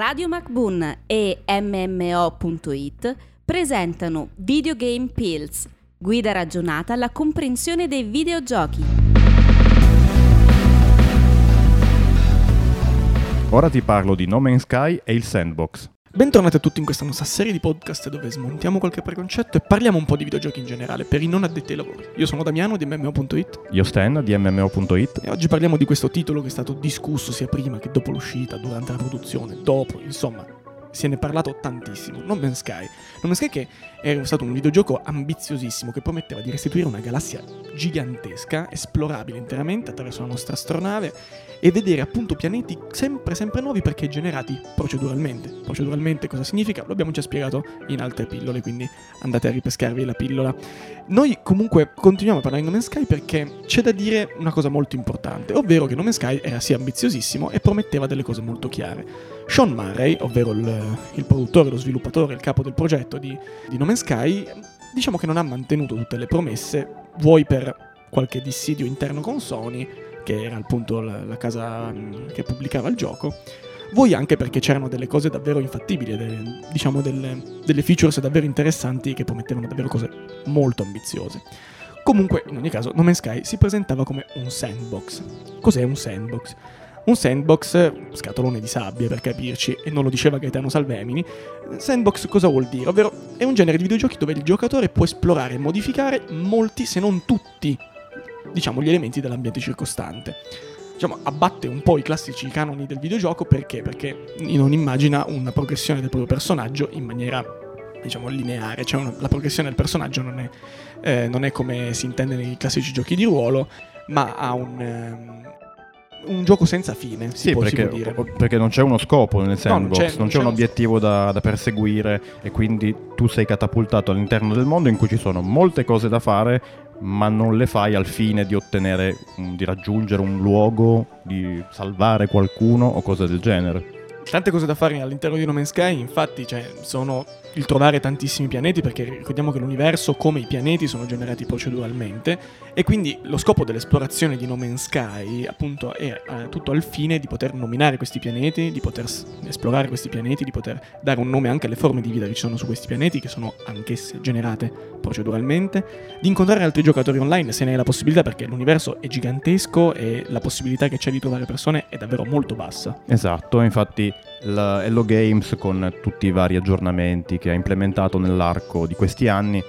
Radio MacBoon e MMO.it presentano Videogame Pills, guida ragionata alla comprensione dei videogiochi. Ora ti parlo di No Man's Sky e il Sandbox. Bentornati a tutti in questa nostra serie di podcast dove smontiamo qualche preconcetto e parliamo un po' di videogiochi in generale per i non addetti ai lavori. Io sono Damiano di MMO.it Io Stan di MMO.it e oggi parliamo di questo titolo che è stato discusso sia prima che dopo l'uscita, durante la produzione, dopo, insomma, se ne è parlato tantissimo. No Man's Sky. No Man's Sky che era stato un videogioco ambiziosissimo che prometteva di restituire una galassia gigantesca, esplorabile interamente attraverso la nostra astronave e vedere appunto pianeti sempre sempre nuovi perché generati proceduralmente. Proceduralmente cosa significa? Lo abbiamo già spiegato in altre pillole, quindi andate a ripescarvi la pillola. Noi comunque continuiamo a parlare di No Man's Sky perché c'è da dire una cosa molto importante, ovvero che No Man's Sky era sì ambiziosissimo e prometteva delle cose molto chiare. Sean Murray, ovvero il, il produttore, lo sviluppatore, il capo del progetto di, di No Man's Sky, diciamo che non ha mantenuto tutte le promesse, vuoi per qualche dissidio interno con Sony, che era appunto la, la casa mm, che pubblicava il gioco, vuoi anche perché c'erano delle cose davvero infattibili, delle, diciamo delle, delle features davvero interessanti che promettevano davvero cose molto ambiziose. Comunque, in ogni caso, No Man's Sky si presentava come un sandbox. Cos'è un sandbox? Un sandbox, scatolone di sabbia per capirci, e non lo diceva Gaetano Salvemini, sandbox cosa vuol dire? Ovvero è un genere di videogiochi dove il giocatore può esplorare e modificare molti, se non tutti, diciamo, gli elementi dell'ambiente circostante. Diciamo, abbatte un po' i classici canoni del videogioco perché? Perché non immagina una progressione del proprio personaggio in maniera diciamo lineare, cioè una, la progressione del personaggio non è, eh, non è, come si intende nei classici giochi di ruolo, ma ha un, ehm, un gioco senza fine, sì, può, perché, perché non c'è uno scopo nel sandbox, non c'è- non non c'è, c'è un obiettivo da, da perseguire e quindi tu sei catapultato all'interno del mondo in cui ci sono molte cose da fare, ma non le fai al fine di ottenere, di raggiungere un luogo, di salvare qualcuno o cose del genere. Tante cose da fare all'interno di No Man's Sky, infatti, cioè, sono il trovare tantissimi pianeti, perché ricordiamo che l'universo, come i pianeti, sono generati proceduralmente, e quindi lo scopo dell'esplorazione di No Man's Sky, appunto, è eh, tutto al fine di poter nominare questi pianeti, di poter esplorare questi pianeti, di poter dare un nome anche alle forme di vita che ci sono su questi pianeti, che sono anch'esse generate proceduralmente, di incontrare altri giocatori online se ne hai la possibilità, perché l'universo è gigantesco e la possibilità che c'è di trovare persone è davvero molto bassa. Esatto, infatti la Hello Games con tutti i vari aggiornamenti che ha implementato nell'arco di questi anni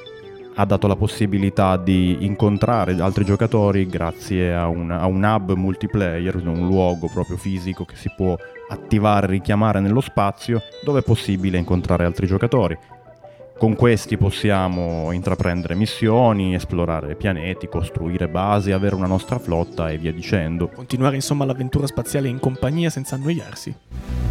ha dato la possibilità di incontrare altri giocatori grazie a un, a un hub multiplayer, un luogo proprio fisico che si può attivare richiamare nello spazio dove è possibile incontrare altri giocatori. Con questi possiamo intraprendere missioni, esplorare pianeti, costruire basi, avere una nostra flotta e via dicendo. Continuare insomma l'avventura spaziale in compagnia senza annoiarsi.